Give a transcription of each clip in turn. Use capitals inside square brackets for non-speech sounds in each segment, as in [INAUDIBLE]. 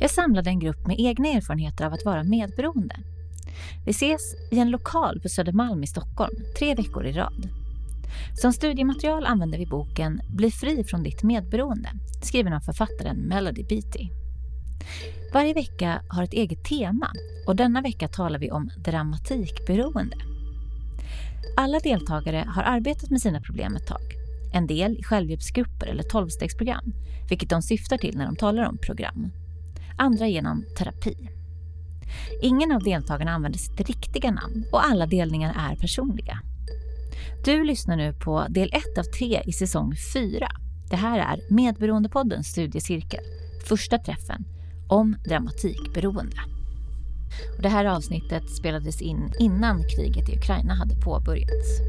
Jag samlade en grupp med egna erfarenheter av att vara medberoende. Vi ses i en lokal på Södermalm i Stockholm, tre veckor i rad. Som studiematerial använder vi boken Bli fri från ditt medberoende, skriven av författaren Melody Beatty. Varje vecka har ett eget tema och denna vecka talar vi om dramatikberoende. Alla deltagare har arbetat med sina problem ett tag. En del i självhjälpsgrupper eller tolvstegsprogram, vilket de syftar till när de talar om program. Andra genom terapi. Ingen av deltagarna använder sitt riktiga namn och alla delningar är personliga. Du lyssnar nu på del 1 av 3 i säsong 4. Det här är Medberoendepoddens studiecirkel, första träffen om dramatikberoende. Och det här avsnittet spelades in innan kriget i Ukraina hade påbörjats.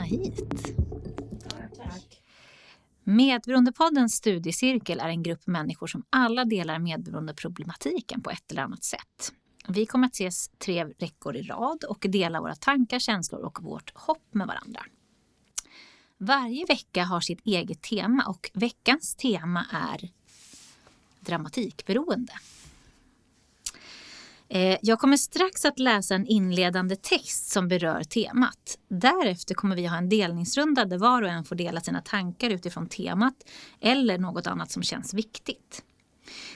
Välkomna hit. Tack. Medberoendepoddens studiecirkel är en grupp människor som alla delar medberoendeproblematiken på ett eller annat sätt. Vi kommer att ses tre veckor i rad och dela våra tankar, känslor och vårt hopp med varandra. Varje vecka har sitt eget tema och veckans tema är dramatikberoende. Eh, Jag kommer strax att läsa en inledande text som berör temat. Därefter kommer vi ha en delningsrunda där var och en får dela sina tankar utifrån temat eller något annat som känns viktigt.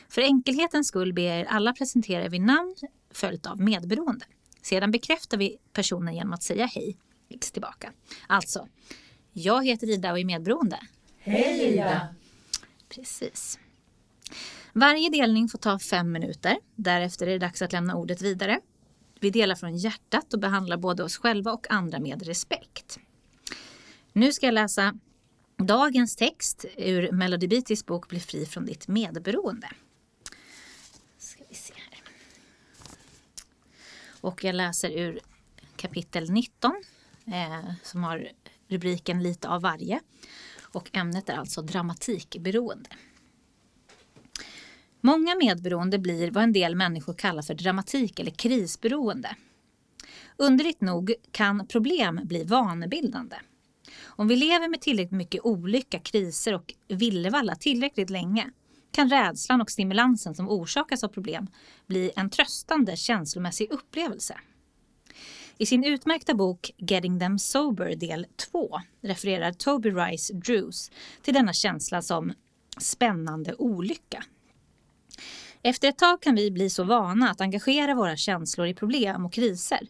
För enkelhetens skull ber er alla presentera er vid namn följt av medberoende. Sedan bekräftar vi personen genom att säga hej tillbaka. Alltså, jag heter Ida och är medberoende. Hej Ida! Precis. Varje delning får ta fem minuter. Därefter är det dags att lämna ordet vidare. Vi delar från hjärtat och behandlar både oss själva och andra med respekt. Nu ska jag läsa dagens text ur Melody Beatys bok Bli fri från ditt medberoende. Ska vi se här. Och jag läser ur kapitel 19 eh, som har rubriken Lite av varje. Och ämnet är alltså dramatikberoende. Många medberoende blir vad en del människor kallar för dramatik eller krisberoende. Underligt nog kan problem bli vanebildande. Om vi lever med tillräckligt mycket olycka, kriser och villevalla tillräckligt länge kan rädslan och stimulansen som orsakas av problem bli en tröstande känslomässig upplevelse. I sin utmärkta bok Getting them sober del 2 refererar Toby Rice Drews till denna känsla som spännande olycka. Efter ett tag kan vi bli så vana att engagera våra känslor i problem och kriser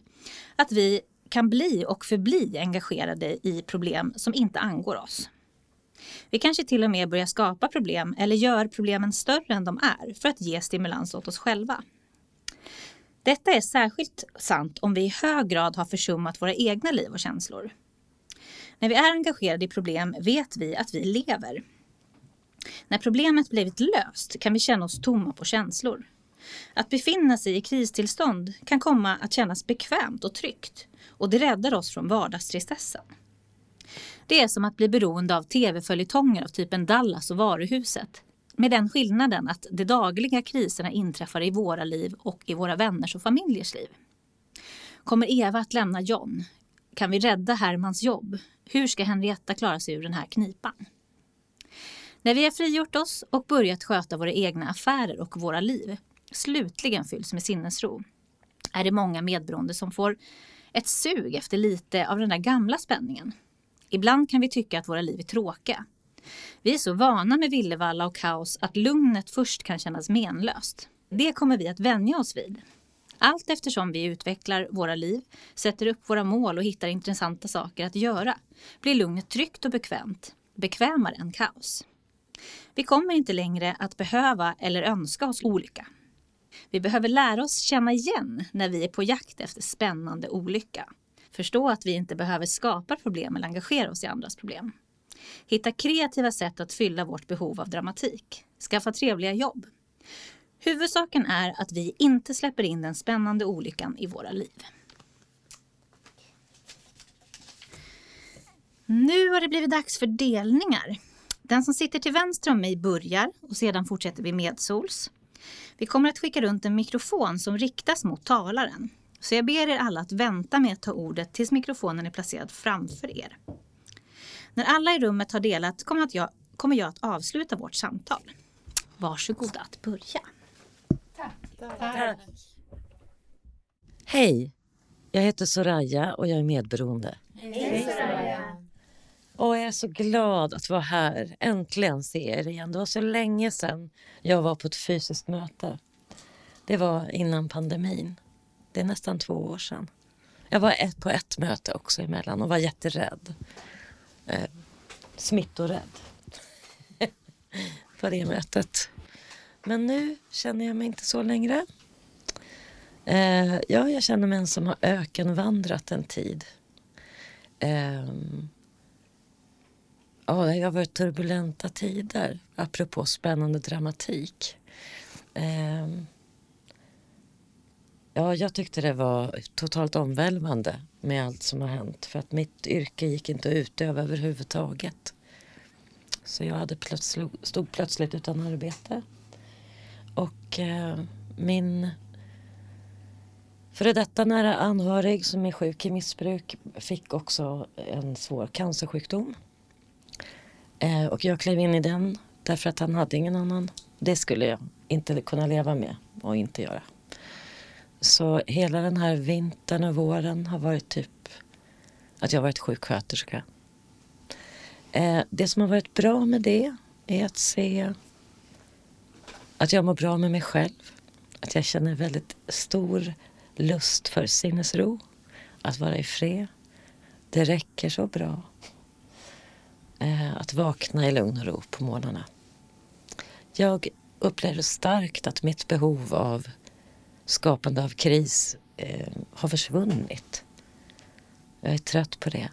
att vi kan bli och förbli engagerade i problem som inte angår oss. Vi kanske till och med börjar skapa problem eller gör problemen större än de är för att ge stimulans åt oss själva. Detta är särskilt sant om vi i hög grad har försummat våra egna liv och känslor. När vi är engagerade i problem vet vi att vi lever. När problemet blivit löst kan vi känna oss tomma på känslor. Att befinna sig i kristillstånd kan komma att kännas bekvämt och tryggt och det räddar oss från vardagstristessen. Det är som att bli beroende av tv-följetonger av typen Dallas och Varuhuset. Med den skillnaden att de dagliga kriserna inträffar i våra liv och i våra vänners och familjers liv. Kommer Eva att lämna John? Kan vi rädda Hermans jobb? Hur ska Henrietta klara sig ur den här knipan? När vi har frigjort oss och börjat sköta våra egna affärer och våra liv, slutligen fylls med sinnesro, är det många medberoende som får ett sug efter lite av den där gamla spänningen. Ibland kan vi tycka att våra liv är tråkiga. Vi är så vana med villevalla och kaos att lugnet först kan kännas menlöst. Det kommer vi att vänja oss vid. Allt eftersom vi utvecklar våra liv, sätter upp våra mål och hittar intressanta saker att göra blir lugnet tryggt och bekvämt, bekvämare än kaos. Vi kommer inte längre att behöva eller önska oss olycka. Vi behöver lära oss känna igen när vi är på jakt efter spännande olycka. Förstå att vi inte behöver skapa problem eller engagera oss i andras problem. Hitta kreativa sätt att fylla vårt behov av dramatik. Skaffa trevliga jobb. Huvudsaken är att vi inte släpper in den spännande olyckan i våra liv. Nu har det blivit dags för delningar. Den som sitter till vänster om mig börjar och sedan fortsätter vi medsols. Vi kommer att skicka runt en mikrofon som riktas mot talaren. Så jag ber er alla att vänta med att ta ordet tills mikrofonen är placerad framför er. När alla i rummet har delat kommer, att jag, kommer jag att avsluta vårt samtal. Varsågoda att börja. Tack. Hej, jag heter Soraya och jag är medberoende. Hej Soraya. Och jag är så glad att vara här, äntligen se er igen. Det var så länge sedan jag var på ett fysiskt möte. Det var innan pandemin. Det är nästan två år sedan. Jag var ett, på ett möte också emellan och var jätterädd. Eh, smittorädd. [LAUGHS] på det mötet. Men nu känner jag mig inte så längre. Eh, ja, jag känner mig en som har ökenvandrat en tid. Eh, ja, det har varit turbulenta tider, apropå spännande dramatik. Eh, ja, jag tyckte det var totalt omvälvande med allt som har hänt. För att mitt yrke gick inte att utöva överhuvudtaget. Så jag hade plötsligt, stod plötsligt utan arbete. Och eh, min före detta nära anhörig som är sjuk i missbruk fick också en svår cancersjukdom. Eh, och jag klev in i den därför att han hade ingen annan. Det skulle jag inte kunna leva med och inte göra. Så hela den här vintern och våren har varit typ att jag har varit sjuksköterska. Eh, det som har varit bra med det är att se att jag mår bra med mig själv. Att jag känner väldigt stor lust för sinnesro. Att vara i fred. Det räcker så bra. Eh, att vakna i lugn och ro på morgnarna. Jag upplever starkt att mitt behov av skapande av kris eh, har försvunnit. Jag är trött på det.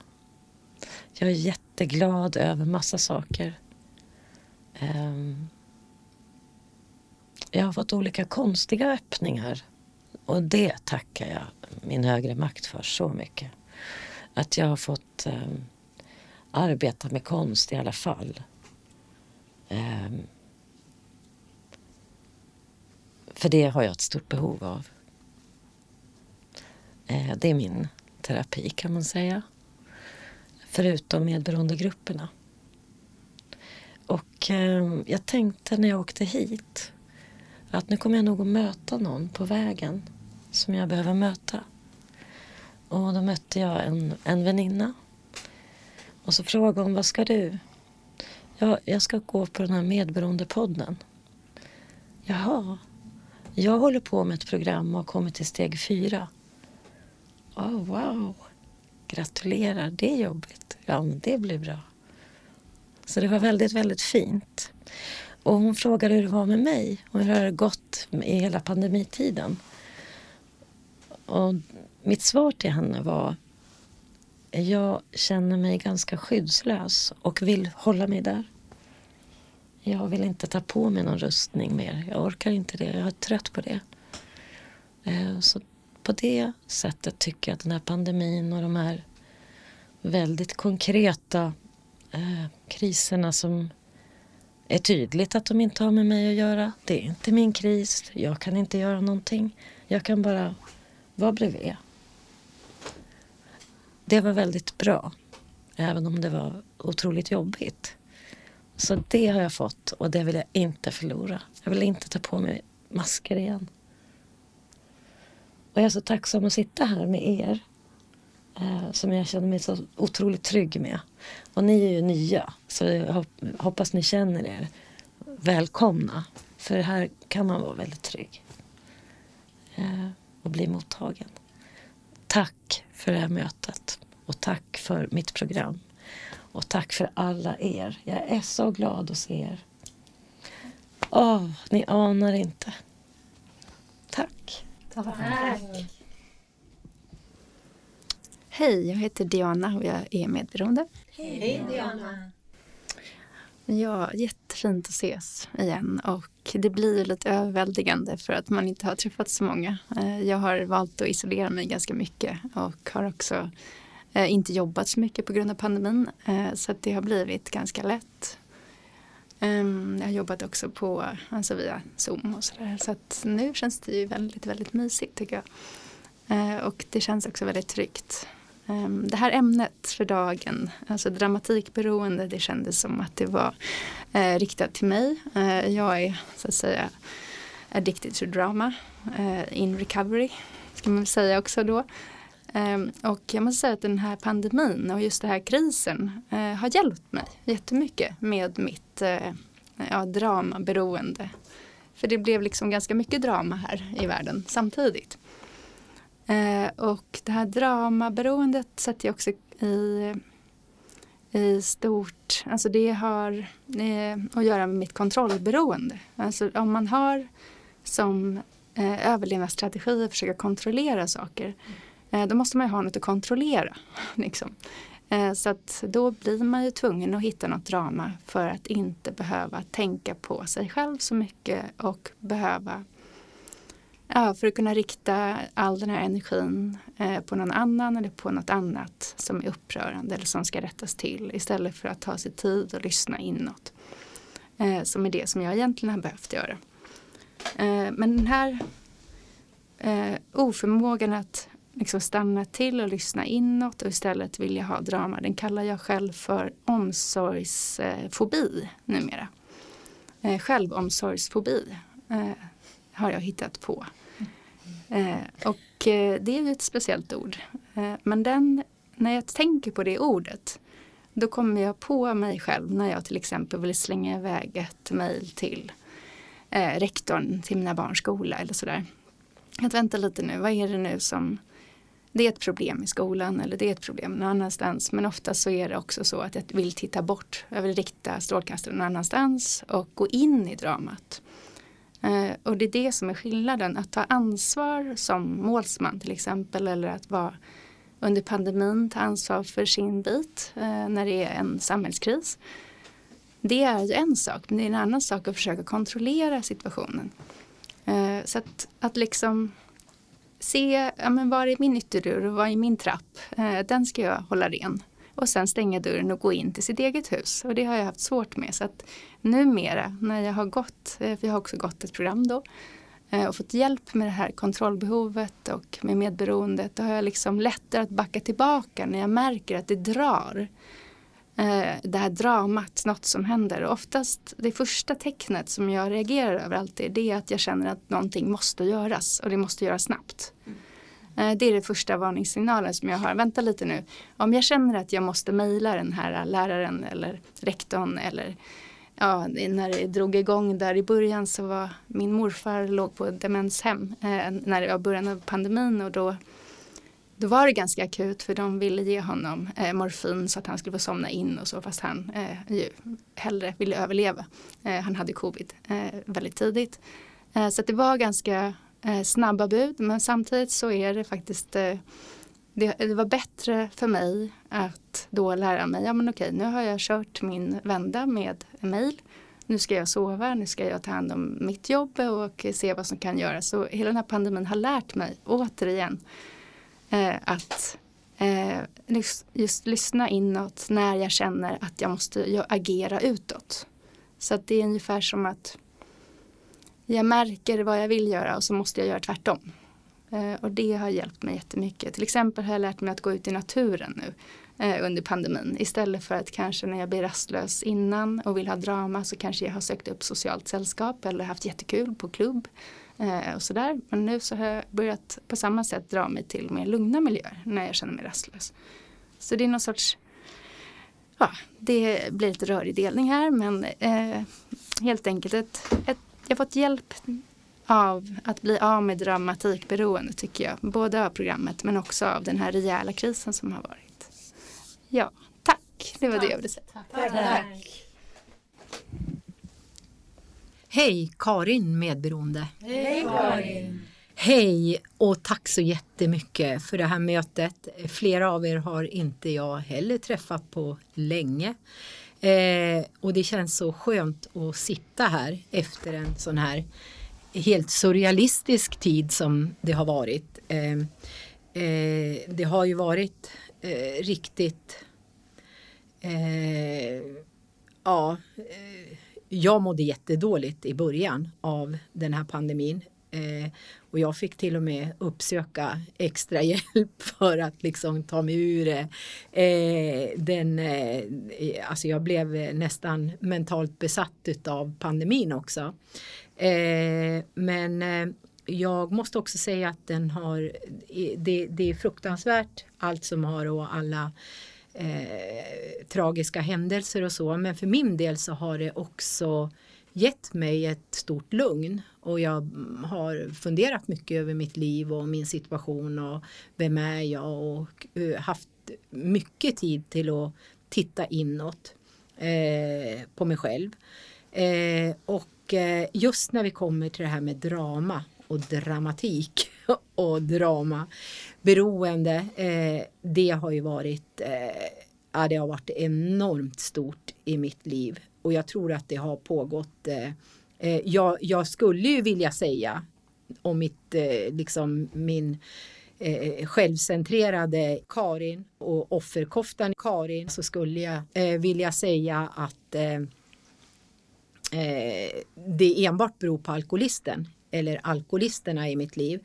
Jag är jätteglad över massa saker. Eh, jag har fått olika konstiga öppningar. Och det tackar jag min högre makt för så mycket. Att jag har fått eh, arbeta med konst i alla fall. Um, för det har jag ett stort behov av. Uh, det är min terapi kan man säga. Förutom medberoendegrupperna. Och um, jag tänkte när jag åkte hit att nu kommer jag nog att möta någon på vägen som jag behöver möta. Och då mötte jag en, en väninna. Och så frågade hon, vad ska du? Ja, jag ska gå på den här medberoendepodden. Jaha, jag håller på med ett program och har kommit till steg fyra. Oh, wow, gratulerar, det är jobbigt. Ja, men det blir bra. Så det var väldigt, väldigt fint. Och hon frågade hur det var med mig och hur det har gått i hela pandemitiden. Och mitt svar till henne var jag känner mig ganska skyddslös och vill hålla mig där. Jag vill inte ta på mig någon rustning mer. Jag orkar inte det. Jag är trött på det. Eh, så på det sättet tycker jag att den här pandemin och de här väldigt konkreta eh, kriserna som är tydligt att de inte har med mig att göra. Det är inte min kris. Jag kan inte göra någonting. Jag kan bara vara bredvid. Det var väldigt bra. Även om det var otroligt jobbigt. Så det har jag fått och det vill jag inte förlora. Jag vill inte ta på mig masker igen. Och jag är så tacksam att sitta här med er. Eh, som jag känner mig så otroligt trygg med. Och ni är ju nya, så jag hoppas ni känner er välkomna. För här kan man vara väldigt trygg. Eh, och bli mottagen. Tack för det här mötet. Och tack för mitt program. Och tack för alla er. Jag är så glad att se er. Åh, ni anar inte. Tack. Tack. Hej, jag heter Diana och jag är medberoende. Hej Diana. Ja, jättefint att ses igen och det blir lite överväldigande för att man inte har träffat så många. Eh, jag har valt att isolera mig ganska mycket och har också Eh, inte jobbat så mycket på grund av pandemin eh, så att det har blivit ganska lätt. Um, jag har jobbat också på, alltså via Zoom och sådär. Så att nu känns det ju väldigt, väldigt mysigt tycker jag. Eh, och det känns också väldigt tryggt. Um, det här ämnet för dagen, alltså dramatikberoende, det kändes som att det var eh, riktat till mig. Eh, jag är så att säga addicted to drama, eh, in recovery, ska man väl säga också då. Ehm, och jag måste säga att den här pandemin och just den här krisen eh, har hjälpt mig jättemycket med mitt eh, ja, dramaberoende. För det blev liksom ganska mycket drama här i världen samtidigt. Eh, och det här dramaberoendet sätter jag också i, i stort, alltså det har att göra med mitt kontrollberoende. Alltså om man har som överlevnadsstrategi att försöka kontrollera saker, Eh, då måste man ju ha något att kontrollera. [LAUGHS] Liksom. Eh, så att då blir man ju tvungen att hitta något drama för att inte behöva tänka på sig själv så mycket och behöva Ja, för att kunna rikta all den här energin eh, på någon annan eller på något annat som är upprörande eller som ska rättas till istället för att ta sig tid och lyssna inåt. Som är det som jag egentligen har behövt göra. Men den här eh, oförmågan att liksom stanna till och lyssna inåt och istället vilja ha drama, den kallar jag själv för omsorgsfobi eh, numera. Eh, självomsorgsfobi eh, har jag hittat på. Eh, och eh, det är ju ett speciellt ord. Eh, men den, när jag tänker på det ordet då kommer jag på mig själv när jag till exempel vill slänga iväg ett mejl till eh, rektorn till mina barns skola eller sådär. Att vänta lite nu, vad är det nu som det är ett problem i skolan eller det är ett problem någon annanstans. Men ofta så är det också så att jag vill titta bort. Jag vill rikta strålkastaren någon annanstans och gå in i dramat. Eh, och det är det som är skillnaden. Att ta ansvar som målsman till exempel eller att vara under pandemin ta ansvar för sin bit eh, när det är en samhällskris. Det är ju en sak men det är en annan sak att försöka kontrollera situationen. Eh, så att, att liksom se ja, men var är min ytterdörr och var är min trapp. Eh, den ska jag hålla ren och sen stänga dörren och gå in till sitt eget hus. Och det har jag haft svårt med. Så att numera när jag har gått, eh, för jag har också gått ett program då, eh, och fått hjälp med det här kontrollbehovet och med medberoendet, då har jag liksom lättare att backa tillbaka när jag märker att det drar. Eh, det här dramat, något som händer. Och oftast det första tecknet som jag reagerar över alltid, det är att jag känner att någonting måste göras och det måste göras snabbt. Mm. Eh, det är den första varningssignalen som jag har. Vänta lite nu. Om jag känner att jag måste mejla den här läraren eller rektorn eller ja, när det drog igång där i början så var min morfar låg på demenshem eh, när det var början av pandemin och då då var det ganska akut för de ville ge honom eh, morfin så att han skulle få somna in och så fast han eh, ju hellre ville överleva. Eh, han hade covid eh, väldigt tidigt. Eh, så det var ganska eh, snabba bud men samtidigt så är det faktiskt eh, det, det, var bättre för mig att då lära mig, ja men okej nu har jag kört min vända med mail. Nu ska jag sova, nu ska jag ta hand om mitt jobb och se vad som kan göras. Så hela den här pandemin har lärt mig återigen eh, att eh, just, just, lyssna inåt när jag känner att jag måste agera utåt. Så att det är ungefär som att jag märker vad jag vill göra och så måste jag göra tvärtom. Eh, och det har hjälpt mig jättemycket. Till exempel har jag lärt mig att gå ut i naturen nu eh, under pandemin. Istället för att kanske när jag blir rastlös innan och vill ha drama så kanske jag har sökt upp socialt sällskap eller haft jättekul på klubb. Eh, och sådär. Men nu så har jag börjat på samma sätt dra mig till mer lugna miljöer när jag känner mig rastlös. Så det är någon sorts Ja, det blir lite rörig delning här men eh, helt enkelt ett, ett jag har fått hjälp av att bli av med dramatikberoende tycker jag. Både av programmet men också av den här rejäla krisen som har varit. Ja, tack. Det var tack. det jag ville säga. Tack. tack. Hej, Karin medberoende. Hej Karin. Hej och tack så jättemycket för det här mötet. Flera av er har inte jag heller träffat på länge. Eh, och det känns så skönt att sitta här efter en sån här helt surrealistisk tid som det har varit. Eh, eh, det har ju varit eh, riktigt eh, ja, eh, jag mådde jättedåligt i början av den här pandemin. Eh, och jag fick till och med uppsöka extra [LAUGHS] hjälp för att liksom ta mig ur det. Eh, den, eh, alltså jag blev nästan mentalt besatt av pandemin också. Eh, men eh, jag måste också säga att den har, det, det är fruktansvärt allt som har och alla eh, tragiska händelser och så. Men för min del så har det också gett mig ett stort lugn och jag har funderat mycket över mitt liv och min situation och vem är jag och eh, haft mycket tid till att titta inåt eh, på mig själv. Eh, och eh, just när vi kommer till det här med drama och dramatik [LAUGHS] och drama beroende, eh, det har ju varit eh, ja, det har varit enormt stort i mitt liv och jag tror att det har pågått. Eh, eh, jag, jag, skulle ju vilja säga om mitt, eh, liksom min eh, självcentrerade Karin och offerkoftan Karin så skulle jag eh, vilja säga att eh, eh, det enbart beror på alkoholisten eller alkoholisterna i mitt liv.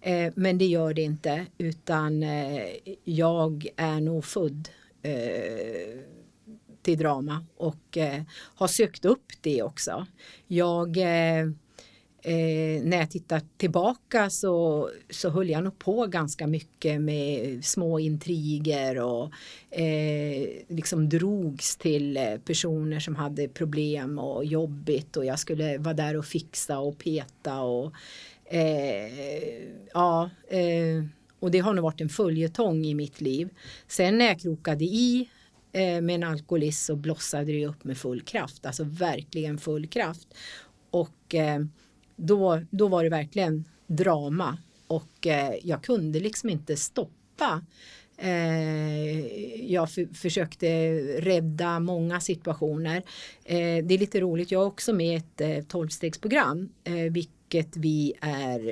Eh, men det gör det inte utan eh, jag är nog född eh, till drama och eh, har sökt upp det också. Jag eh, när jag tittar tillbaka så, så höll jag nog på ganska mycket med små intriger och eh, liksom drogs till eh, personer som hade problem och jobbigt och jag skulle vara där och fixa och peta och eh, ja eh, och det har nog varit en följetong i mitt liv. Sen när jag krokade i eh, med en alkoholist så blossade det upp med full kraft, alltså verkligen full kraft. Och då, då var det verkligen drama och eh, jag kunde liksom inte stoppa eh, jag försökte rädda många situationer. Eh, det är lite roligt, jag är också med i ett eh, tolvstegsprogram, vilket vi är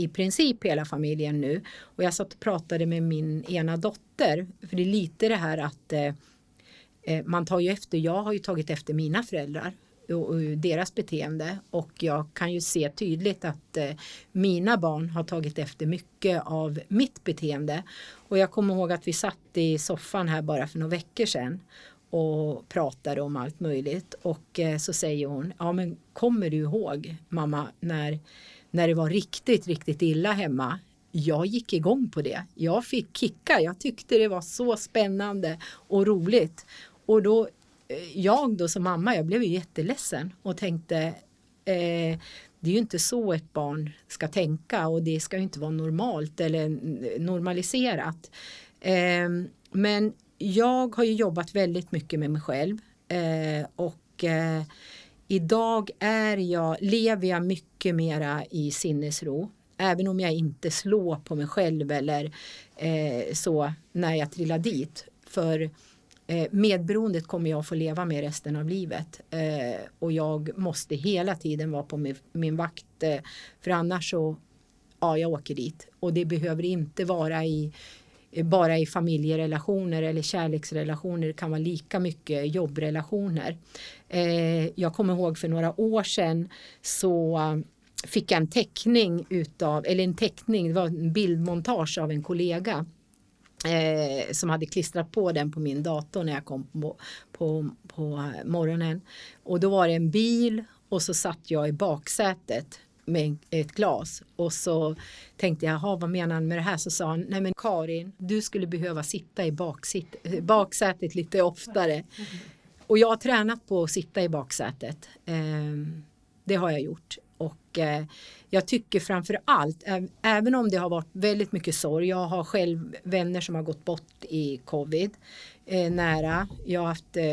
i princip hela familjen nu. Och jag satt och pratade med min ena dotter, för det är lite det här att eh, man tar ju efter, jag har ju tagit efter mina föräldrar och, och deras beteende och jag kan ju se tydligt att eh, mina barn har tagit efter mycket av mitt beteende. Och jag kommer ihåg att vi satt i soffan här bara för några veckor sedan och pratade om allt möjligt och eh, så säger hon, ja men kommer du ihåg mamma när när det var riktigt, riktigt illa hemma. Jag gick igång på det. Jag fick kicka. Jag tyckte det var så spännande och roligt. Och då, Eh, jag då som mamma, jag blev ju jätteledsen och tänkte eh, det är ju inte så ett barn ska tänka och det ska ju inte vara normalt eller normaliserat. Eh, men jag har ju jobbat väldigt mycket med mig själv eh, och eh, Idag är jag, lever jag mycket mera i sinnesro. Även om jag inte slår på mig själv eller eh, så när jag trillar dit. För eh, medberoendet kommer jag få leva med resten av livet. Eh, och jag måste hela tiden vara på min, min vakt. Eh, för annars så, ja jag åker dit. Och det behöver inte vara i eh, bara i familjerelationer eller kärleksrelationer. Det kan vara lika mycket jobbrelationer. Eh, jag kommer ihåg för några år sedan så eh, fick jag en teckning utav, eller en teckning, det var en bildmontage av en kollega eh, som hade klistrat på den på min dator när jag kom på, på, på morgonen. Och då var det en bil och så satt jag i baksätet med ett glas och så tänkte jag, jaha vad menar han med det här? Så sa han, nej men Karin, du skulle behöva sitta i baksit, baksätet lite oftare. Och jag har tränat på att sitta i baksätet. Eh, det har jag gjort. Och eh, jag tycker framför allt, även om det har varit väldigt mycket sorg, jag har själv vänner som har gått bort i covid eh, nära. Jag har haft eh,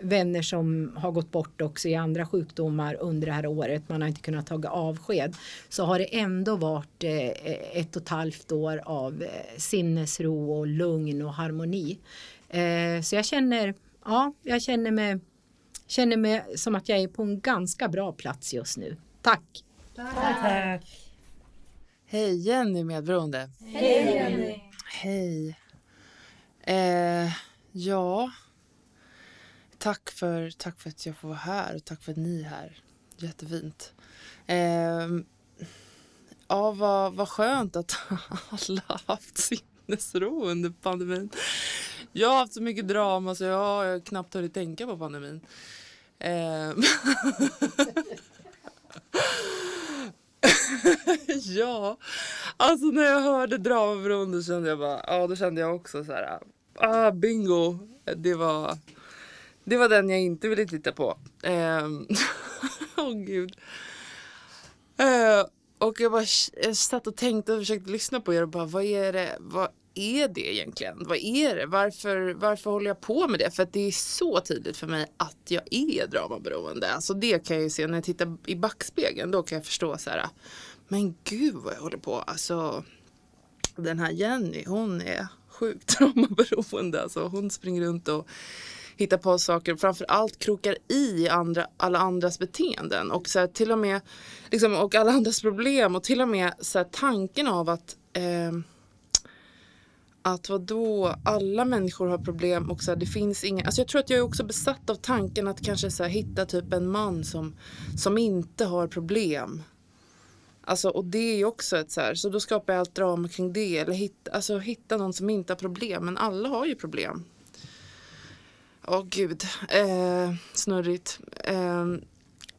vänner som har gått bort också i andra sjukdomar under det här året. Man har inte kunnat ta avsked. Så har det ändå varit eh, eh, ett och ett halvt år av eh, sinnesro och lugn och harmoni. Så jag känner, ja, jag känner mig, känner mig som att jag är på en ganska bra plats just nu. Tack! Tack! Hej Jenny medberoende. Hej Jenny. Hej. Eh, ja. Tack för, tack för att jag får vara här och tack för att ni är här. Jättefint. Eh, ja, vad, vad skönt att [LAUGHS] alla har haft sinnesro under pandemin. Jag har haft så mycket drama så jag har knappt hunnit tänka på pandemin. Eh, [LAUGHS] [LAUGHS] ja, alltså när jag hörde dramaberoende kände jag bara, ja då kände jag också så här, ah bingo, det var, det var den jag inte ville titta på. Ehm, [LAUGHS] åh oh, gud. Eh, och jag bara jag satt och tänkte och försökte lyssna på er och bara, vad är det, vad är det egentligen? Vad är det? Varför, varför håller jag på med det? För att det är så tydligt för mig att jag är dramaberoende. Alltså det kan jag ju se när jag tittar i backspegeln. Då kan jag förstå så här. Men gud vad jag håller på. Alltså den här Jenny, hon är sjukt [LAUGHS] traumaberoende. Alltså hon springer runt och hittar på saker. Framför allt krokar i andra, alla andras beteenden. Och så här, till och med liksom, och alla andras problem. Och till och med så här, tanken av att eh, att vadå, alla människor har problem och så här, det finns inga, alltså jag tror att jag är också besatt av tanken att kanske så här, hitta typ en man som, som inte har problem. Alltså och det är ju också ett så här, så då skapar jag allt drama kring det eller hitta, alltså hitta någon som inte har problem men alla har ju problem. Åh gud, eh, snurrigt. Eh,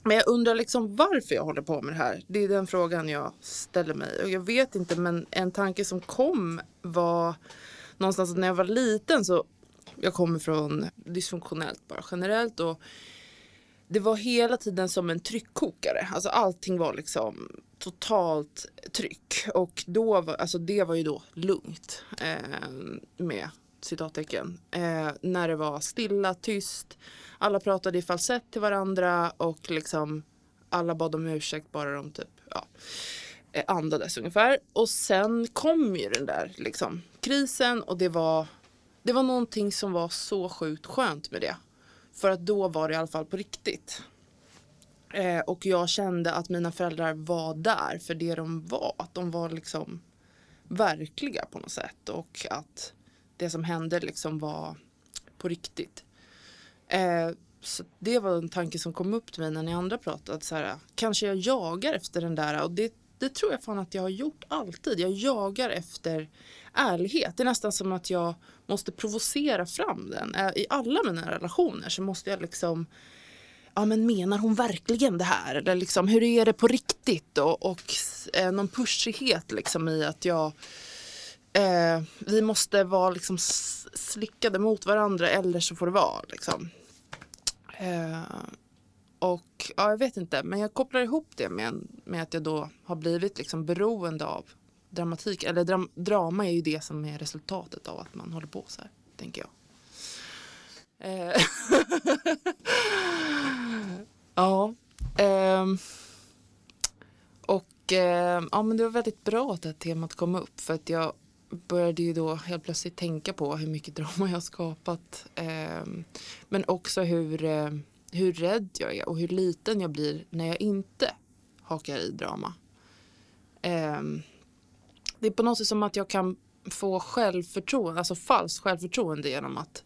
men jag undrar liksom varför jag håller på med det här. Det är den frågan jag ställer mig. Och jag vet inte men en tanke som kom var någonstans när jag var liten så jag kommer från dysfunktionellt bara generellt och det var hela tiden som en tryckkokare. Alltså allting var liksom totalt tryck och då var, alltså det var ju då lugnt eh, med citattecken. Eh, när det var stilla, tyst. Alla pratade i falsett till varandra och liksom alla bad om ursäkt bara de typ ja, eh, andades ungefär. Och sen kom ju den där liksom krisen och det var det var någonting som var så sjukt skönt med det. För att då var det i alla fall på riktigt. Eh, och jag kände att mina föräldrar var där för det de var. Att de var liksom verkliga på något sätt. Och att det som hände liksom var på riktigt. Eh, så det var en tanke som kom upp till mig när ni andra pratade. Så här, kanske jag jagar efter den där och det, det tror jag fan att jag har gjort alltid. Jag jagar efter ärlighet. Det är nästan som att jag måste provocera fram den. Eh, I alla mina relationer så måste jag liksom Ja men menar hon verkligen det här? Eller liksom hur är det på riktigt? Och, och eh, någon pushighet liksom i att jag eh, vi måste vara liksom slickade mot varandra eller så får det vara. Liksom. Eh, och ja, jag vet inte, men jag kopplar ihop det med, med att jag då har blivit liksom beroende av dramatik. Eller dram, drama är ju det som är resultatet av att man håller på så här, tänker jag. Eh, [LAUGHS] ja. Eh, och eh, ja, men det var väldigt bra att det här temat kom upp för att jag började ju då helt plötsligt tänka på hur mycket [LAUGHS] drama jag har skapat. Eh, men också hur, ehm, hur rädd jag är och hur liten jag blir när jag inte hakar i drama. Ehm, det är på något sätt som att jag kan få självförtroende, alltså falskt självförtroende genom att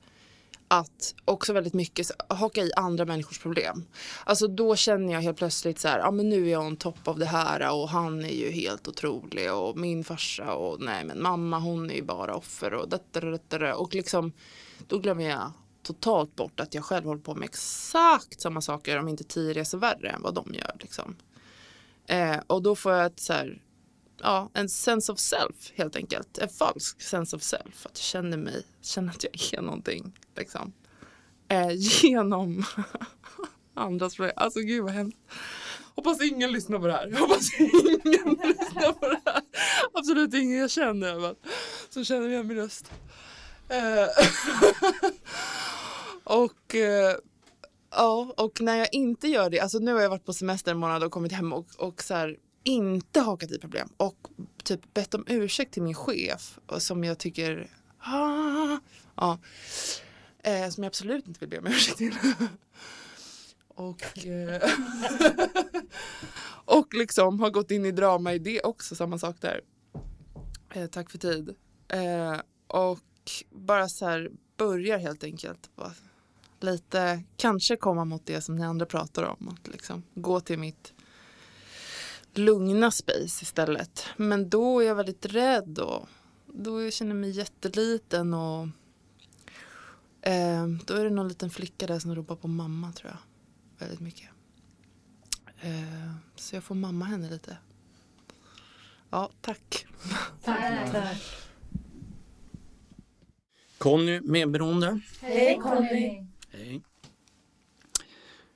att också väldigt mycket haka i andra människors problem. Alltså då känner jag helt plötsligt så här, ja men nu är jag en topp av det här och han är ju helt otrolig och min farsa och nej men mamma hon är ju bara offer och och detta och liksom då glömmer jag totalt bort att jag själv håller på med exakt samma saker om inte tio resor värre än vad de gör liksom. Eh, och då får jag ett så här ja, en sense of self helt enkelt. En falsk sense of self. Att jag känner mig, känner att jag är någonting. Liksom. Eh, [LAUGHS] genom andras problem. Alltså gud vad hemskt. Hoppas ingen lyssnar på det här. Hoppas ingen [LAUGHS] lyssnar på det här. Absolut ingen jag känner. Som känner igen min röst. Eh, [LAUGHS] och eh, Ja, och när jag inte gör det, alltså nu har jag varit på semester en månad och kommit hem och, och så här, inte hakat i problem och typ bett om ursäkt till min chef som jag tycker ah, ja, eh, som jag absolut inte vill be om ursäkt till. [LAUGHS] och, eh, [LAUGHS] Och liksom har gått in i drama i det också, samma sak där. Eh, tack för tid. Eh, och bara så här börjar helt enkelt. Lite, kanske komma mot det som ni andra pratar om. Att liksom gå till mitt lugna space istället. Men då är jag väldigt rädd och då jag känner jag mig jätteliten och eh, då är det någon liten flicka där som ropar på mamma tror jag. Väldigt mycket. Eh, så jag får mamma henne lite. Ja, tack. Tack. Conny, medberoende. Hej Conny. Hej.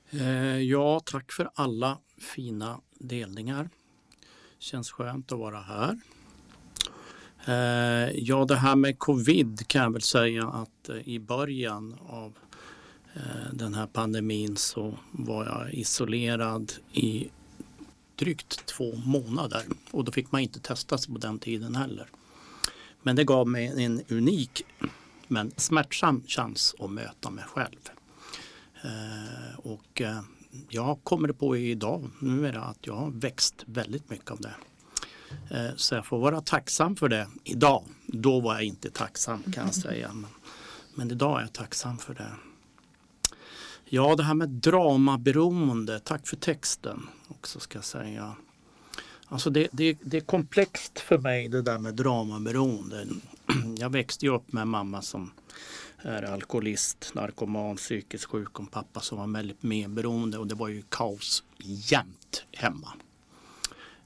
Eh, ja, tack för alla fina delningar. Känns skönt att vara här. Eh, ja, det här med covid kan jag väl säga att eh, i början av eh, den här pandemin så var jag isolerad i drygt två månader och då fick man inte testa sig på den tiden heller. Men det gav mig en unik men smärtsam chans att möta mig själv. Eh, och eh, jag kommer på idag numera att jag har växt väldigt mycket av det. Eh, så jag får vara tacksam för det idag. Då var jag inte tacksam kan jag [LAUGHS] säga. Men, men idag är jag tacksam för det. Ja, det här med dramaberoende. Tack för texten också ska jag säga. Alltså det, det, det är komplext för mig det där med dramaberoende. [CLEARS THROAT] Jag växte ju upp med en mamma som är alkoholist, narkoman, psykiskt sjuk och en pappa som var väldigt medberoende och det var ju kaos jämt hemma.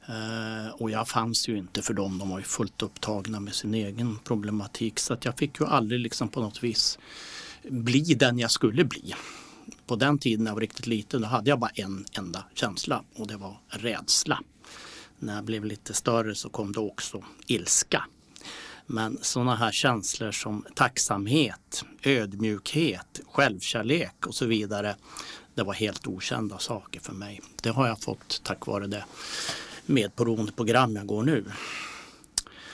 Eh, och jag fanns ju inte för dem, de var ju fullt upptagna med sin egen problematik så att jag fick ju aldrig liksom på något vis bli den jag skulle bli. På den tiden när jag var riktigt liten då hade jag bara en enda känsla och det var rädsla. När jag blev lite större så kom det också ilska. Men sådana här känslor som tacksamhet, ödmjukhet, självkärlek och så vidare. Det var helt okända saker för mig. Det har jag fått tack vare det medberoende program jag går nu.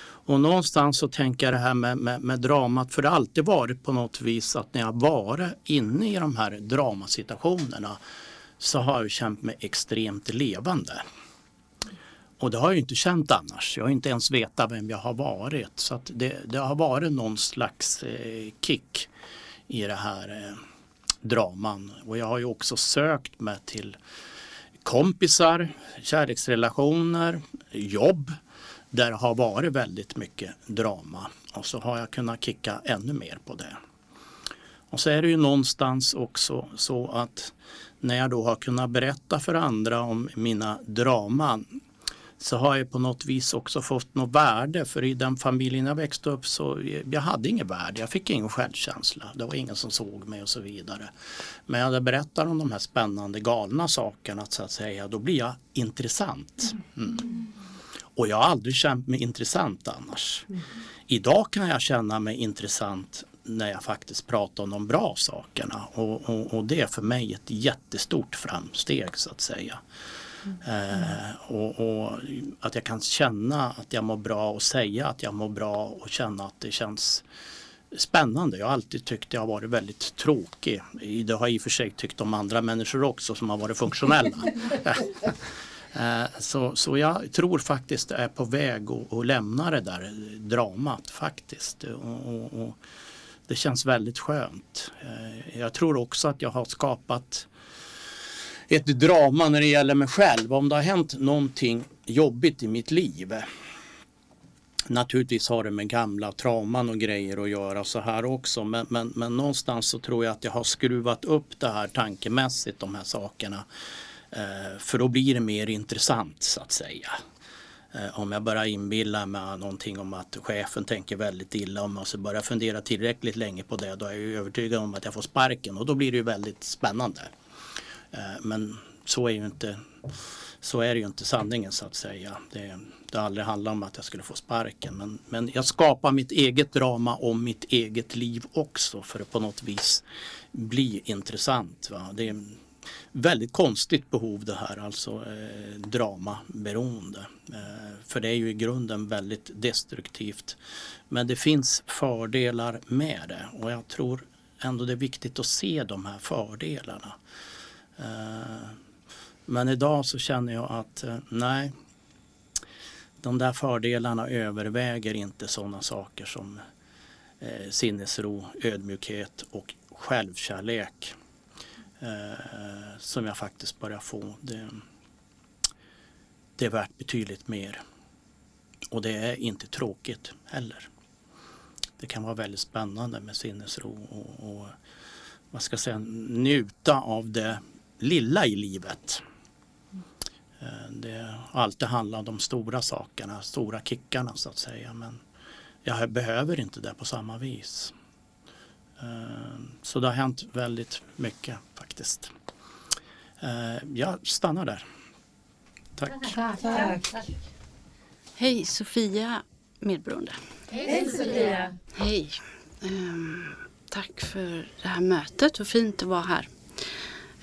Och någonstans så tänker jag det här med, med, med, dramat, för det har alltid varit på något vis att när jag varit inne i de här dramasituationerna så har jag känt mig extremt levande. Och det har jag inte känt annars. Jag har inte ens vetat vem jag har varit. Så att det, det har varit någon slags eh, kick i det här eh, draman. Och jag har ju också sökt mig till kompisar, kärleksrelationer, jobb där det har varit väldigt mycket drama. Och så har jag kunnat kicka ännu mer på det. Och så är det ju någonstans också så att när jag då har kunnat berätta för andra om mina draman så har jag på något vis också fått något värde för i den familjen jag växte upp så jag hade inget värde, jag fick ingen självkänsla. Det var ingen som såg mig och så vidare. Men jag berättar om de här spännande galna sakerna så att säga, då blir jag intressant. Mm. Och jag har aldrig känt mig intressant annars. Idag kan jag känna mig intressant när jag faktiskt pratar om de bra sakerna och, och, och det är för mig ett jättestort framsteg så att säga. Eh, och, och, att jag kan känna att jag mår bra och säga att jag mår bra och känna att det känns spännande. Jag har alltid tyckt jag har varit väldigt tråkig. Det har jag i och för sig tyckt om andra människor också som har varit funktionella. [LAUGHS] Eh, så, så jag tror faktiskt jag är på väg att, att lämna det där dramat faktiskt. Och, och, och, det känns väldigt skönt. Eh, jag tror också att jag har skapat ett drama när det gäller mig själv. Om det har hänt någonting jobbigt i mitt liv. Naturligtvis har det med gamla trauman och grejer att göra så här också. Men, men, men någonstans så tror jag att jag har skruvat upp det här tankemässigt de här sakerna. Eh, för då blir det mer intressant så att säga. Eh, om jag börjar inbilla mig någonting om att chefen tänker väldigt illa om och så börjar fundera tillräckligt länge på det då är jag övertygad om att jag får sparken och då blir det ju väldigt spännande. Eh, men så är ju inte så är det ju inte sanningen så att säga. Det, det har aldrig handlat om att jag skulle få sparken. Men, men jag skapar mitt eget drama om mitt eget liv också för att på något vis bli intressant. Va? Det är väldigt konstigt behov det här, alltså eh, dramaberoende. Eh, för det är ju i grunden väldigt destruktivt. Men det finns fördelar med det och jag tror ändå det är viktigt att se de här fördelarna. Eh, men idag så känner jag att eh, nej, de där fördelarna överväger inte sådana saker som eh, sinnesro, ödmjukhet och självkärlek som jag faktiskt börjar få. Det, det är värt betydligt mer. Och det är inte tråkigt heller. Det kan vara väldigt spännande med sinnesro och, och vad ska jag säga, njuta av det lilla i livet. Eh, det har alltid handlat om de stora sakerna, stora kickarna så att säga. Men jag behöver inte det på samma vis. Eh, så det har hänt väldigt mycket faktiskt. Eh, jag stannar där. Tack. Tack. Hej Sofia medberoende. Hej Sofia. Hej. Ehm, tack för det här mötet. Vad fint att vara här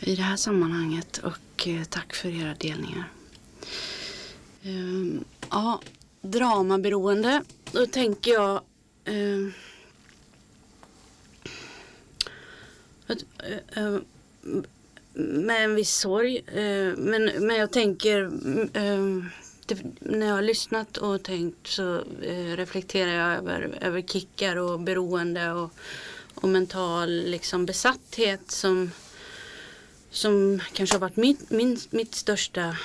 i det här sammanhanget och eh, tack för era delningar. Ehm, ja, dramaberoende. Då tänker jag ehm, att, eh, eh, med en viss sorg. men, men jag tänker ehm, det, när jag har lyssnat och tänkt så reflekterar jag över, över kickar och beroende och, och mental liksom, besatthet som, som kanske har varit mitt, min, mitt största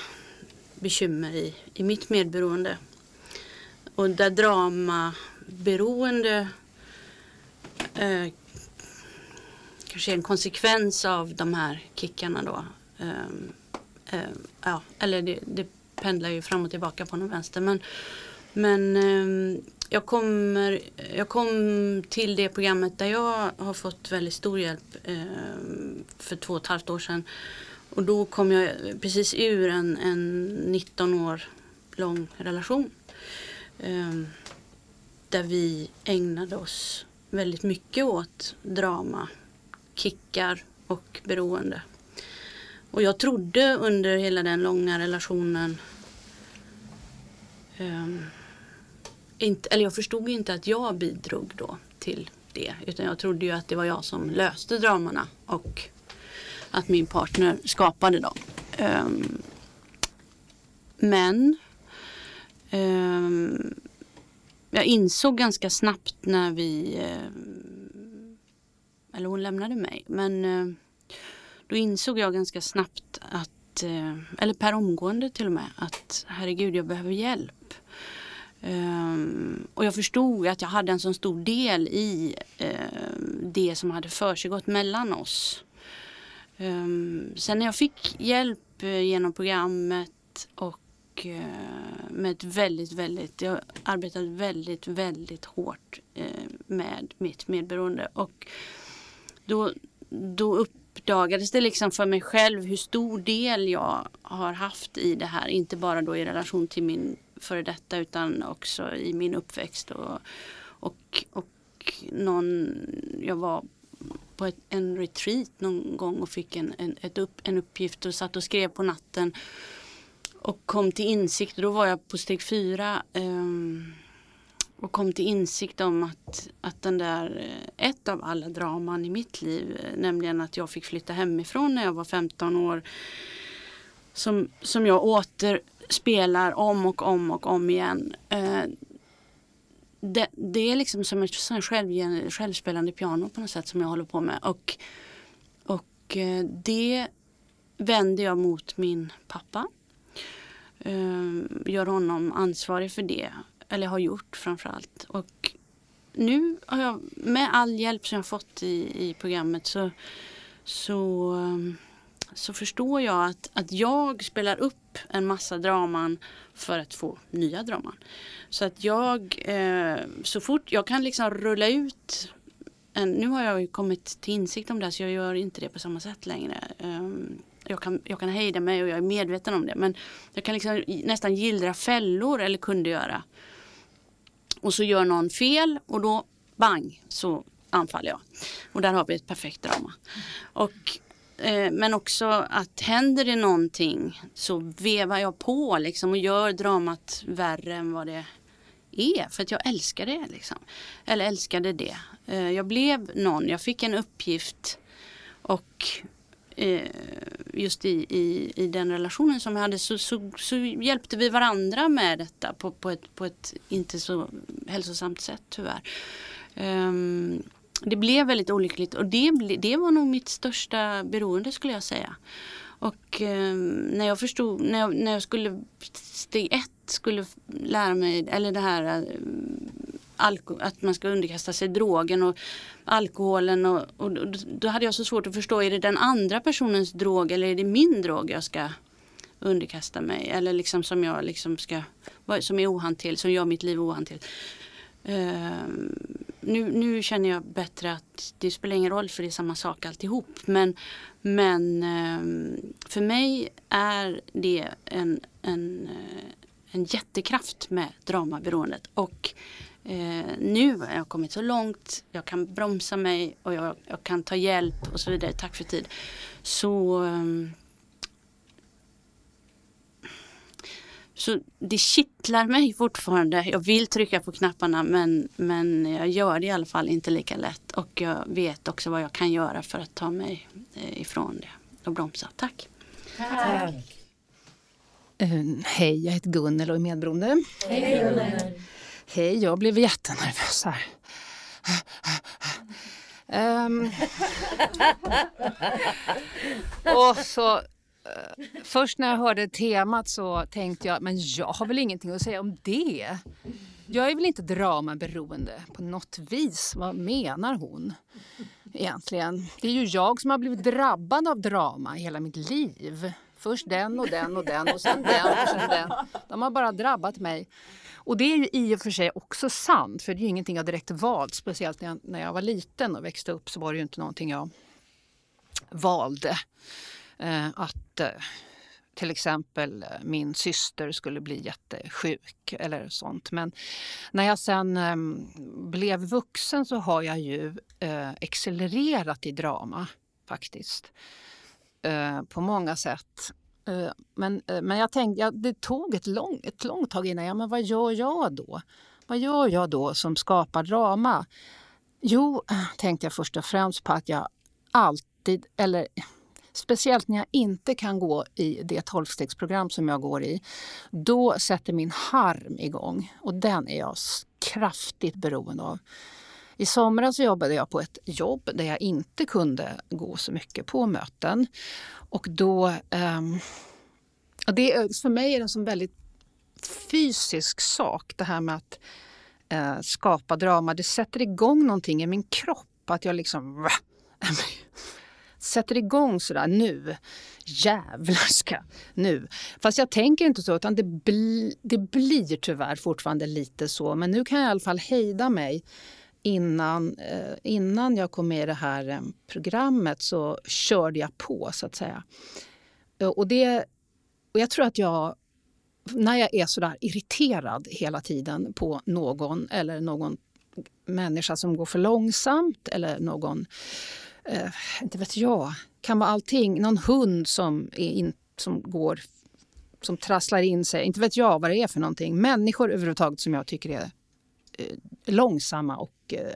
bekymmer i, i mitt medberoende. Och där dramaberoende eh, kanske är en konsekvens av de här kickarna då. Eh, eh, ja, eller det, det pendlar ju fram och tillbaka på någon vänster. Men, men ehm, jag, kommer, jag kom till det programmet där jag har fått väldigt stor hjälp eh, för två och ett halvt år sedan. Och då kom jag precis ur en, en 19 år lång relation. Ehm, där vi ägnade oss väldigt mycket åt drama kickar och beroende. Och jag trodde under hela den långa relationen eh, inte, eller jag förstod inte att jag bidrog då till det. Utan jag trodde ju att det var jag som löste dramarna och att min partner skapade dem. Um, men um, jag insåg ganska snabbt när vi ehm, eller hon lämnade mig. Men uh, då insåg jag ganska snabbt att, uh, eller per omgående till och med, att herregud jag behöver hjälp. Um, och jag förstod att jag hade en så stor del i uh, det som hade försiggått mellan oss. Um, sen när jag fick hjälp eh, genom programmet och uh, med ett väldigt, väldigt, jag arbetade väldigt, väldigt hårt eh, med mitt medberoende. Och då, då uppdagades det liksom för mig själv hur stor del jag har haft i det här. Inte bara då i relation till min före detta utan också i min uppväxt. Och, och, och någon, jag var på ett, en retreat någon gång och fick en, en, ett upp, en uppgift och satt och skrev på natten. Och kom till insikt, då var jag på steg fyra. Um, och kom till insikt om att, att den där, eh, ett av alla draman i mitt liv, eh, nämligen att jag fick flytta hemifrån när jag var 15 år, som, som jag åter spelar om och om och om igen. Eh, det, det, är liksom som ett själv, självspelande piano på något sätt som jag håller på med. Och, och eh, det vänder jag mot min pappa. Eh, gör honom ansvarig för det eller har gjort framförallt. Och nu har jag med all hjälp som jag fått i, i programmet så, så, eh, så förstår jag att, att jag spelar upp en massa draman för att få nya draman. Så att jag, eh, så fort jag kan liksom rulla ut en, nu har jag ju kommit till insikt om det så jag gör inte det på samma sätt längre. Um, jag kan, jag kan hejda mig och jag är medveten om det. Men jag kan liksom nästan gillra fällor eller kunde göra. Och så gör någon fel och då bang så anfaller jag. Och där har vi ett perfekt drama. Och, Eh, men också att händer det någonting så vevar jag på liksom och gör dramat värre än vad det är. För att jag älskar det. Liksom. Eller älskade det. Eh, jag blev någon, jag fick en uppgift och eh, just i, i, i den relationen som jag hade så, så, så hjälpte vi varandra med detta på, på, ett, på ett inte så hälsosamt sätt tyvärr. Um, det blev väldigt olyckligt och det, det var nog mitt största beroende skulle jag säga. Och eh, när jag förstod, när jag, när jag skulle steg ett skulle lära mig, eller det här eh, alko, att man ska underkasta sig drogen och alkoholen och, och då hade jag så svårt att förstå, är det den andra personens drog eller är det min drog jag ska underkasta mig eller liksom som jag liksom ska, som är ohanterlig, som gör mitt liv ohanterligt. Ehm, nu, nu känner jag bättre att det spelar ingen roll för det är samma sak alltihop. Men, men ehm, för mig är det en, en, eh, en jättekraft med dramaberoendet. Och eh, nu har jag kommit så långt, jag kan bromsa mig och jag, jag kan ta hjälp och så vidare. Tack för tid. Så ehm, Så det kittlar mig fortfarande. Jag vill trycka på knapparna men, men jag gör det i alla fall inte lika lätt. Och jag vet också vad jag kan göra för att ta mig eh, ifrån det och bromsa. Tack. Tack. Uh, hej, jag heter Gunnel och är medberoende. Hej Gunnel. Hej, jag blev jättenervös här. Um, [LAUGHS] och så Eh, först när jag hörde temat så tänkte jag, men jag har väl ingenting att säga om det. Jag är väl inte dramaberoende på något vis. Vad menar hon egentligen? Det är ju jag som har blivit drabbad av drama hela mitt liv. Först den och den och den och sen den och sen den. De har bara drabbat mig. Och det är ju i och för sig också sant, för det är ju ingenting jag direkt valt. Speciellt när jag, när jag var liten och växte upp så var det ju inte någonting jag valde. Eh, att eh, till exempel eh, min syster skulle bli jättesjuk eller sånt. Men när jag sen ehm, blev vuxen så har jag ju eh, accelererat i drama faktiskt. Eh, på många sätt. Men, men jag tänkte, ja, det tog ett, lång, ett långt tag innan, ja men vad gör jag då? Vad gör jag då som skapar drama? Jo, tänkte jag först och främst på att jag alltid, eller Speciellt när jag inte kan gå i det tolvstegsprogram som jag går i. Då sätter min harm igång och den är jag kraftigt beroende av. I somras jobbade jag på ett jobb där jag inte kunde gå så mycket på möten. Och då... Um, det, för mig är det en sån väldigt fysisk sak, det här med att uh, skapa drama. Det sätter igång någonting i min kropp. Att jag liksom sätter igång sådär nu. Jävlar [LAUGHS] ska nu. Fast jag tänker inte så utan det, bli, det blir tyvärr fortfarande lite så. Men nu kan jag i alla fall hejda mig. Innan, eh, innan jag kom med i det här eh, programmet så körde jag på så att säga. Eh, och, det, och jag tror att jag när jag är så där irriterad hela tiden på någon eller någon människa som går för långsamt eller någon eh, inte vet jag, kan vara allting. Någon hund som, är in, som går som trasslar in sig. Inte vet jag vad det är för någonting. Människor överhuvudtaget som jag tycker är eh, långsamma och eh,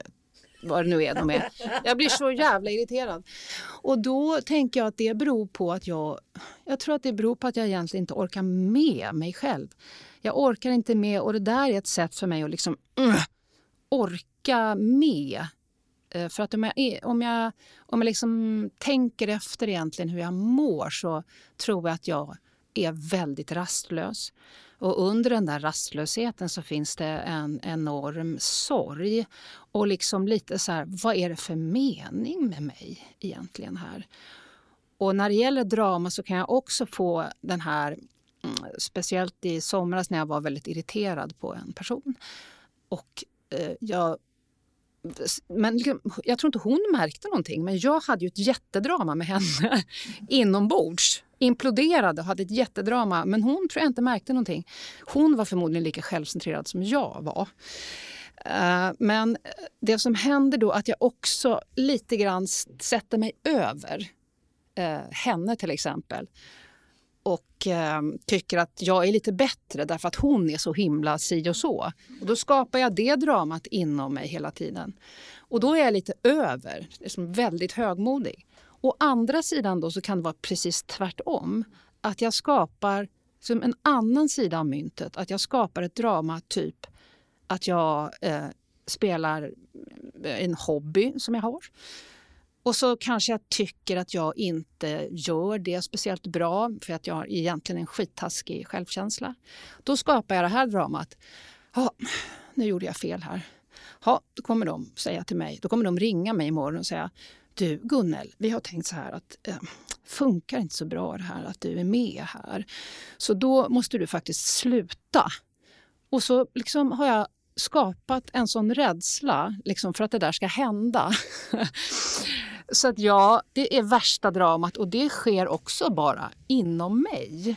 vad det nu är de är. Jag blir så jävla irriterad. Och då tänker jag att det beror på att jag... Jag tror att det beror på att jag egentligen inte orkar med mig själv. Jag orkar inte med och det där är ett sätt för mig att liksom uh, orka med Eh, för att om jag, om jag, om jag liksom tänker efter egentligen hur jag mår så tror jag att jag är väldigt rastlös. Och under den där rastlösheten så finns det en enorm sorg. Och liksom lite så här, vad är det för mening med mig egentligen här? Och när det gäller drama så kan jag också få den här, mm, speciellt i somras när jag var väldigt irriterad på en person. Och eh, jag men liksom, jag tror inte hon märkte någonting, men jag hade ju ett jättedrama med henne [LAUGHS] inombords. Imploderade och hade ett jättedrama, men hon tror jag inte märkte någonting. Hon var förmodligen lika självcentrerad som jag var. Eh, men eh, det som händer då att jag också lite grann sätter mig över eh, henne till exempel och eh, tycker att jag är lite bättre därför att hon är så himla si och så. Och då skapar jag det dramat inom mig hela tiden. Och då är jag lite över, liksom väldigt högmodig. Å andra sidan då så kan det vara precis tvärtom. Att jag skapar som en annan sida av myntet. Att jag skapar ett drama, typ att jag eh, spelar eh, en hobby som jag har. Och så kanske jag tycker att jag inte gör det speciellt bra för att jag har egentligen en skittaskig självkänsla. Då skapar jag det här dramat. Ja, nu gjorde jag fel här. Ja, då kommer de säga till mig, då kommer de ringa mig imorgon och säga du Gunnel, vi har tänkt så här att eh, funkar inte så bra det här att du är med här. Så då måste du faktiskt sluta. Och så liksom har jag skapat en sån rädsla liksom för att det där ska hända. [LAUGHS] så att ja, det är värsta dramat och det sker också bara inom mig.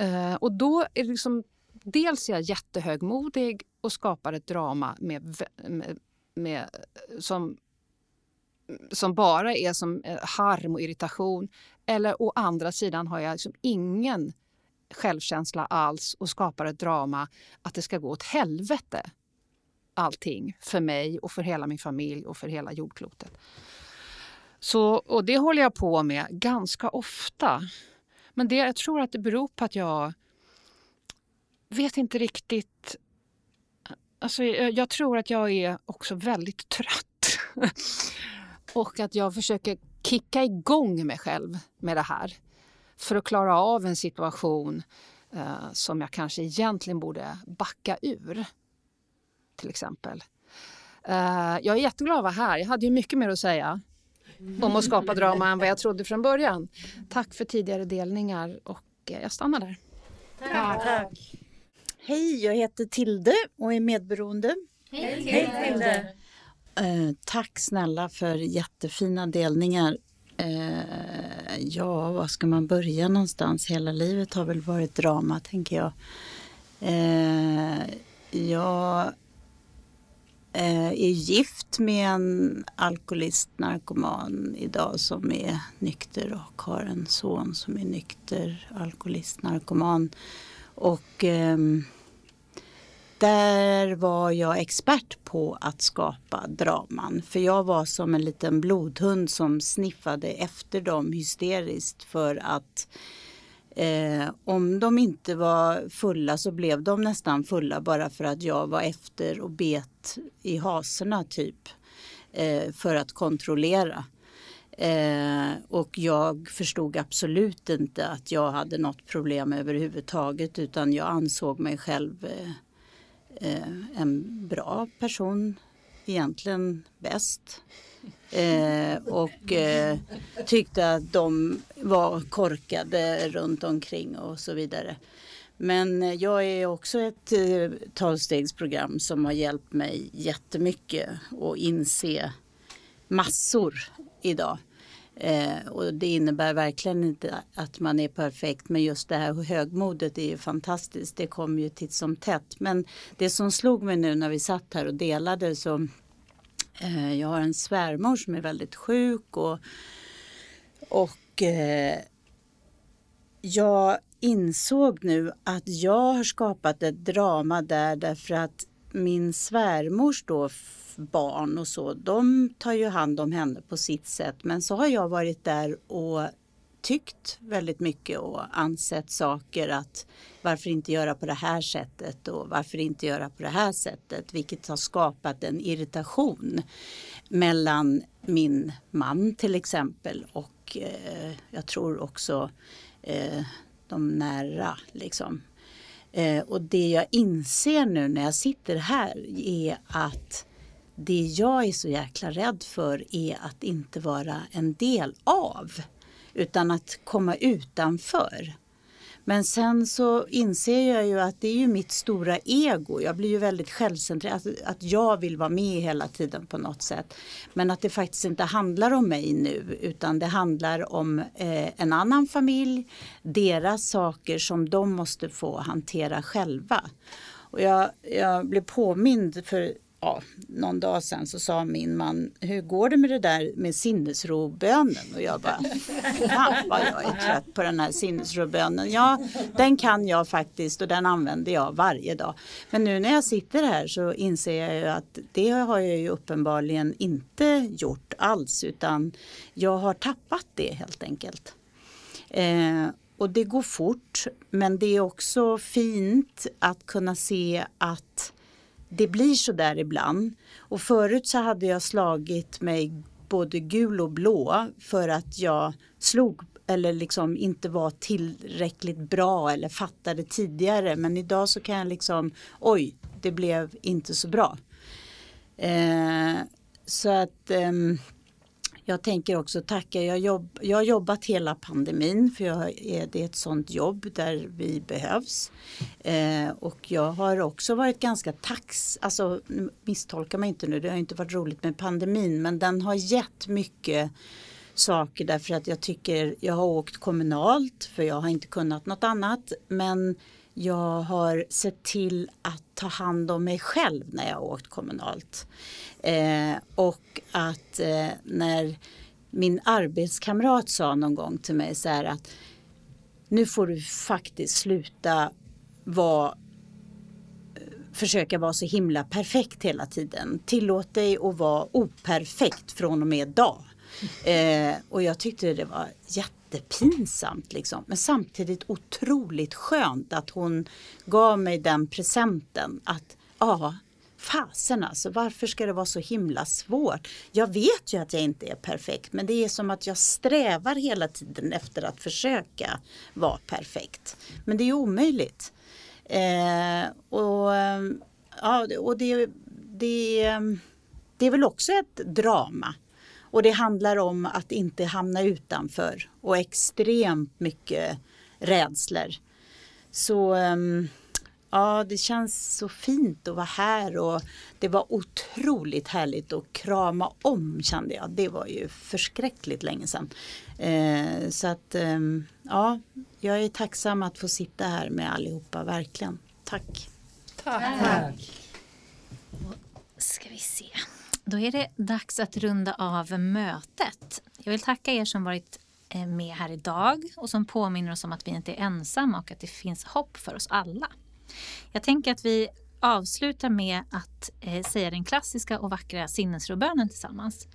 Uh, och då är det liksom, dels är jag jättehögmodig och skapar ett drama med, med, med som som bara är som eh, harm och irritation. Eller å andra sidan har jag liksom ingen självkänsla alls och skapar ett drama att det ska gå åt helvete allting för mig och för hela min familj och för hela jordklotet. Så, och det håller jag på med ganska ofta. Men det, jag tror att det beror på att jag vet inte riktigt... Alltså, jag, jag tror att jag är också väldigt trött. [LAUGHS] Och att jag försöker kicka igång mig själv med det här för att klara av en situation eh, som jag kanske egentligen borde backa ur. Till exempel. Eh, jag är jätteglad att vara här. Jag hade ju mycket mer att säga om att skapa drama än vad jag trodde från början. Tack för tidigare delningar och eh, jag stannar där. Tack. Tack. Hej, jag heter Tilde och är medberoende. Hej Tilde! Eh, tack snälla för jättefina delningar. Eh, ja, var ska man börja någonstans? Hela livet har väl varit drama, tänker jag. Eh, jag Eh, är gift med en alkoholist, narkoman idag som är nykter och har en son som är nykter, alkoholist, narkoman. Och eh, där var jag expert på att skapa draman. För jag var som en liten blodhund som sniffade efter dem hysteriskt för att eh, om de inte var fulla så blev de nästan fulla bara för att jag var efter och bet i haserna typ. Eh, för att kontrollera. Eh, och jag förstod absolut inte att jag hade något problem överhuvudtaget utan jag ansåg mig själv eh, eh en bra person, egentligen bäst. Eh, och eh, tyckte att de var korkade runt omkring och så vidare. Men jag är också ett eh, tolvstegsprogram som har hjälpt mig jättemycket att inse massor idag. Eh, och det innebär verkligen inte att man är perfekt men just det här högmodet är ju fantastiskt. Det kommer ju titt som tätt. Men det som slog mig nu när vi satt här och delade så Eh, jag har en svärmor som är väldigt sjuk och, och eh, jag insåg nu att jag har skapat ett drama där därför att min svärmors då barn och så, de tar ju hand om henne på sitt sätt. Men så har jag varit där och tyckt väldigt mycket och ansett saker att varför inte göra på det här sättet och varför inte göra på det här sättet vilket har skapat en irritation mellan min man till exempel och eh, jag tror också eh, de nära liksom. Eh, och det jag inser nu när jag sitter här är att det jag är så jäkla rädd för är att inte vara en del av. Utan att komma utanför. Men sen så inser jag ju att det är ju mitt stora ego. Jag blir ju väldigt självcentrerad. Att, att jag vill vara med hela tiden på något sätt. Men att det faktiskt inte handlar om mig nu. Utan det handlar om eh, en annan familj. Deras saker som de måste få hantera själva. Och jag, jag blev påmind för ja, någon dag sedan så sa min man, hur går det med det där med sinnesrobönen? Och jag bara, fan vad jag är trött på den här sinnesrobönen. Ja, den kan jag faktiskt och den använder jag varje dag. Men nu när jag sitter här så inser jag ju att det har jag ju uppenbarligen inte gjort alls utan jag har tappat det helt enkelt. Eh, och det går fort men det är också fint att kunna se att det blir så där ibland. Och förut så hade jag slagit mig både gul och blå för att jag slog eller liksom inte var tillräckligt bra eller fattade tidigare. Men idag så kan jag liksom, oj, det blev inte så bra. Eh, så att eh, jag tänker också tacka, jag, jobb, jag har jobbat hela pandemin för jag är, det är ett sånt jobb där vi behövs. Eh, och jag har också varit ganska tax, alltså misstolka mig inte nu, det har inte varit roligt med pandemin men den har gett mycket saker därför att jag tycker jag har åkt kommunalt för jag har inte kunnat något annat men jag har sett till att ta hand om mig själv när jag har åkt kommunalt. Eh, och att eh, när min arbetskamrat sa någon gång till mig så här att nu får du faktiskt sluta vara försöka vara så himla perfekt hela tiden. Tillåt dig att vara operfekt från och med idag. [LAUGHS] Eh, och jag tyckte det var jättepinsamt liksom. Men samtidigt otroligt skönt att hon gav mig den presenten. Att ja, fasen alltså, varför ska det vara så himla svårt? Jag vet ju att jag inte är perfekt men det är som att jag strävar hela tiden efter att försöka vara perfekt. Men det är omöjligt. Eh, och ja, och det, det, det är väl också ett drama. Och det handlar om att inte hamna utanför och extremt mycket rädslor. Så um, Ja, det känns så fint att vara här och det var otroligt härligt att krama om kände jag. Det var ju förskräckligt länge sedan. Eh, så att eh, ja, jag är tacksam att få sitta här med allihopa, verkligen. Tack. Tack. Tack. Ska vi se. Då är det dags att runda av mötet. Jag vill tacka er som varit eh, med här idag och som påminner oss om att vi inte är ensamma och att det finns hopp för oss alla. Jag tänker att vi avslutar med att eh, säga den klassiska och vackra sinnesrobönen tillsammans.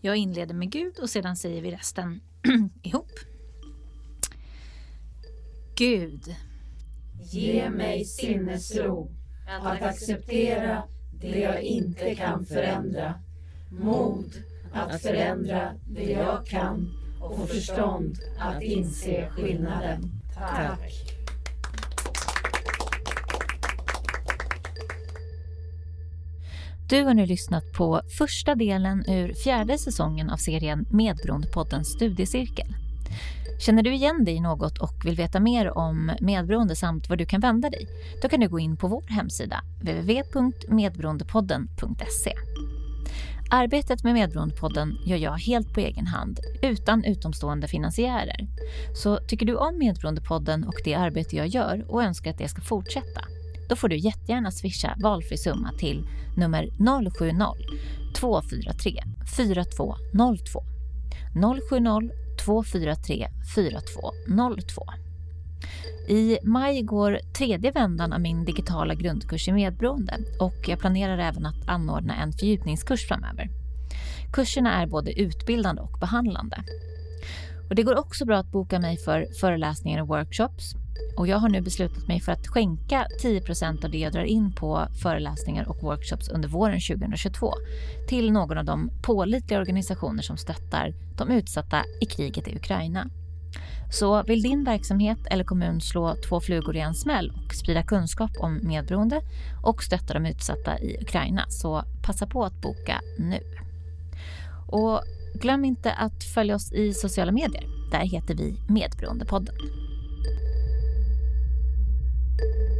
Jag inleder med Gud och sedan säger vi resten [CLEARS THROAT] ihop. Gud. Ge mig sinnesro att acceptera det jag inte kan förändra. Mod att förändra det jag kan och förstånd att inse skillnaden. Tack. Du har nu lyssnat på första delen ur fjärde säsongen av serien Medberoendepoddens studiecirkel. Känner du igen dig i något och vill veta mer om medberoende samt var du kan vända dig? Då kan du gå in på vår hemsida www.medberoendepodden.se. Arbetet med Medberoendepodden gör jag helt på egen hand, utan utomstående finansiärer. Så tycker du om Medberoendepodden och det arbete jag gör och önskar att det ska fortsätta, då får du jättegärna swisha valfri summa till nummer 070-243 4202. 070 243 4202. I maj går tredje vändan av min digitala grundkurs i medberoende och jag planerar även att anordna en fördjupningskurs framöver. Kurserna är både utbildande och behandlande. Och det går också bra att boka mig för föreläsningar och workshops och jag har nu beslutat mig för att skänka 10% av det jag drar in på föreläsningar och workshops under våren 2022 till någon av de pålitliga organisationer som stöttar de utsatta i kriget i Ukraina. Så vill din verksamhet eller kommun slå två flugor i en smäll och sprida kunskap om medberoende och stötta de utsatta i Ukraina så passa på att boka nu. Och glöm inte att följa oss i sociala medier. Där heter vi Medberoendepodden. Thank you.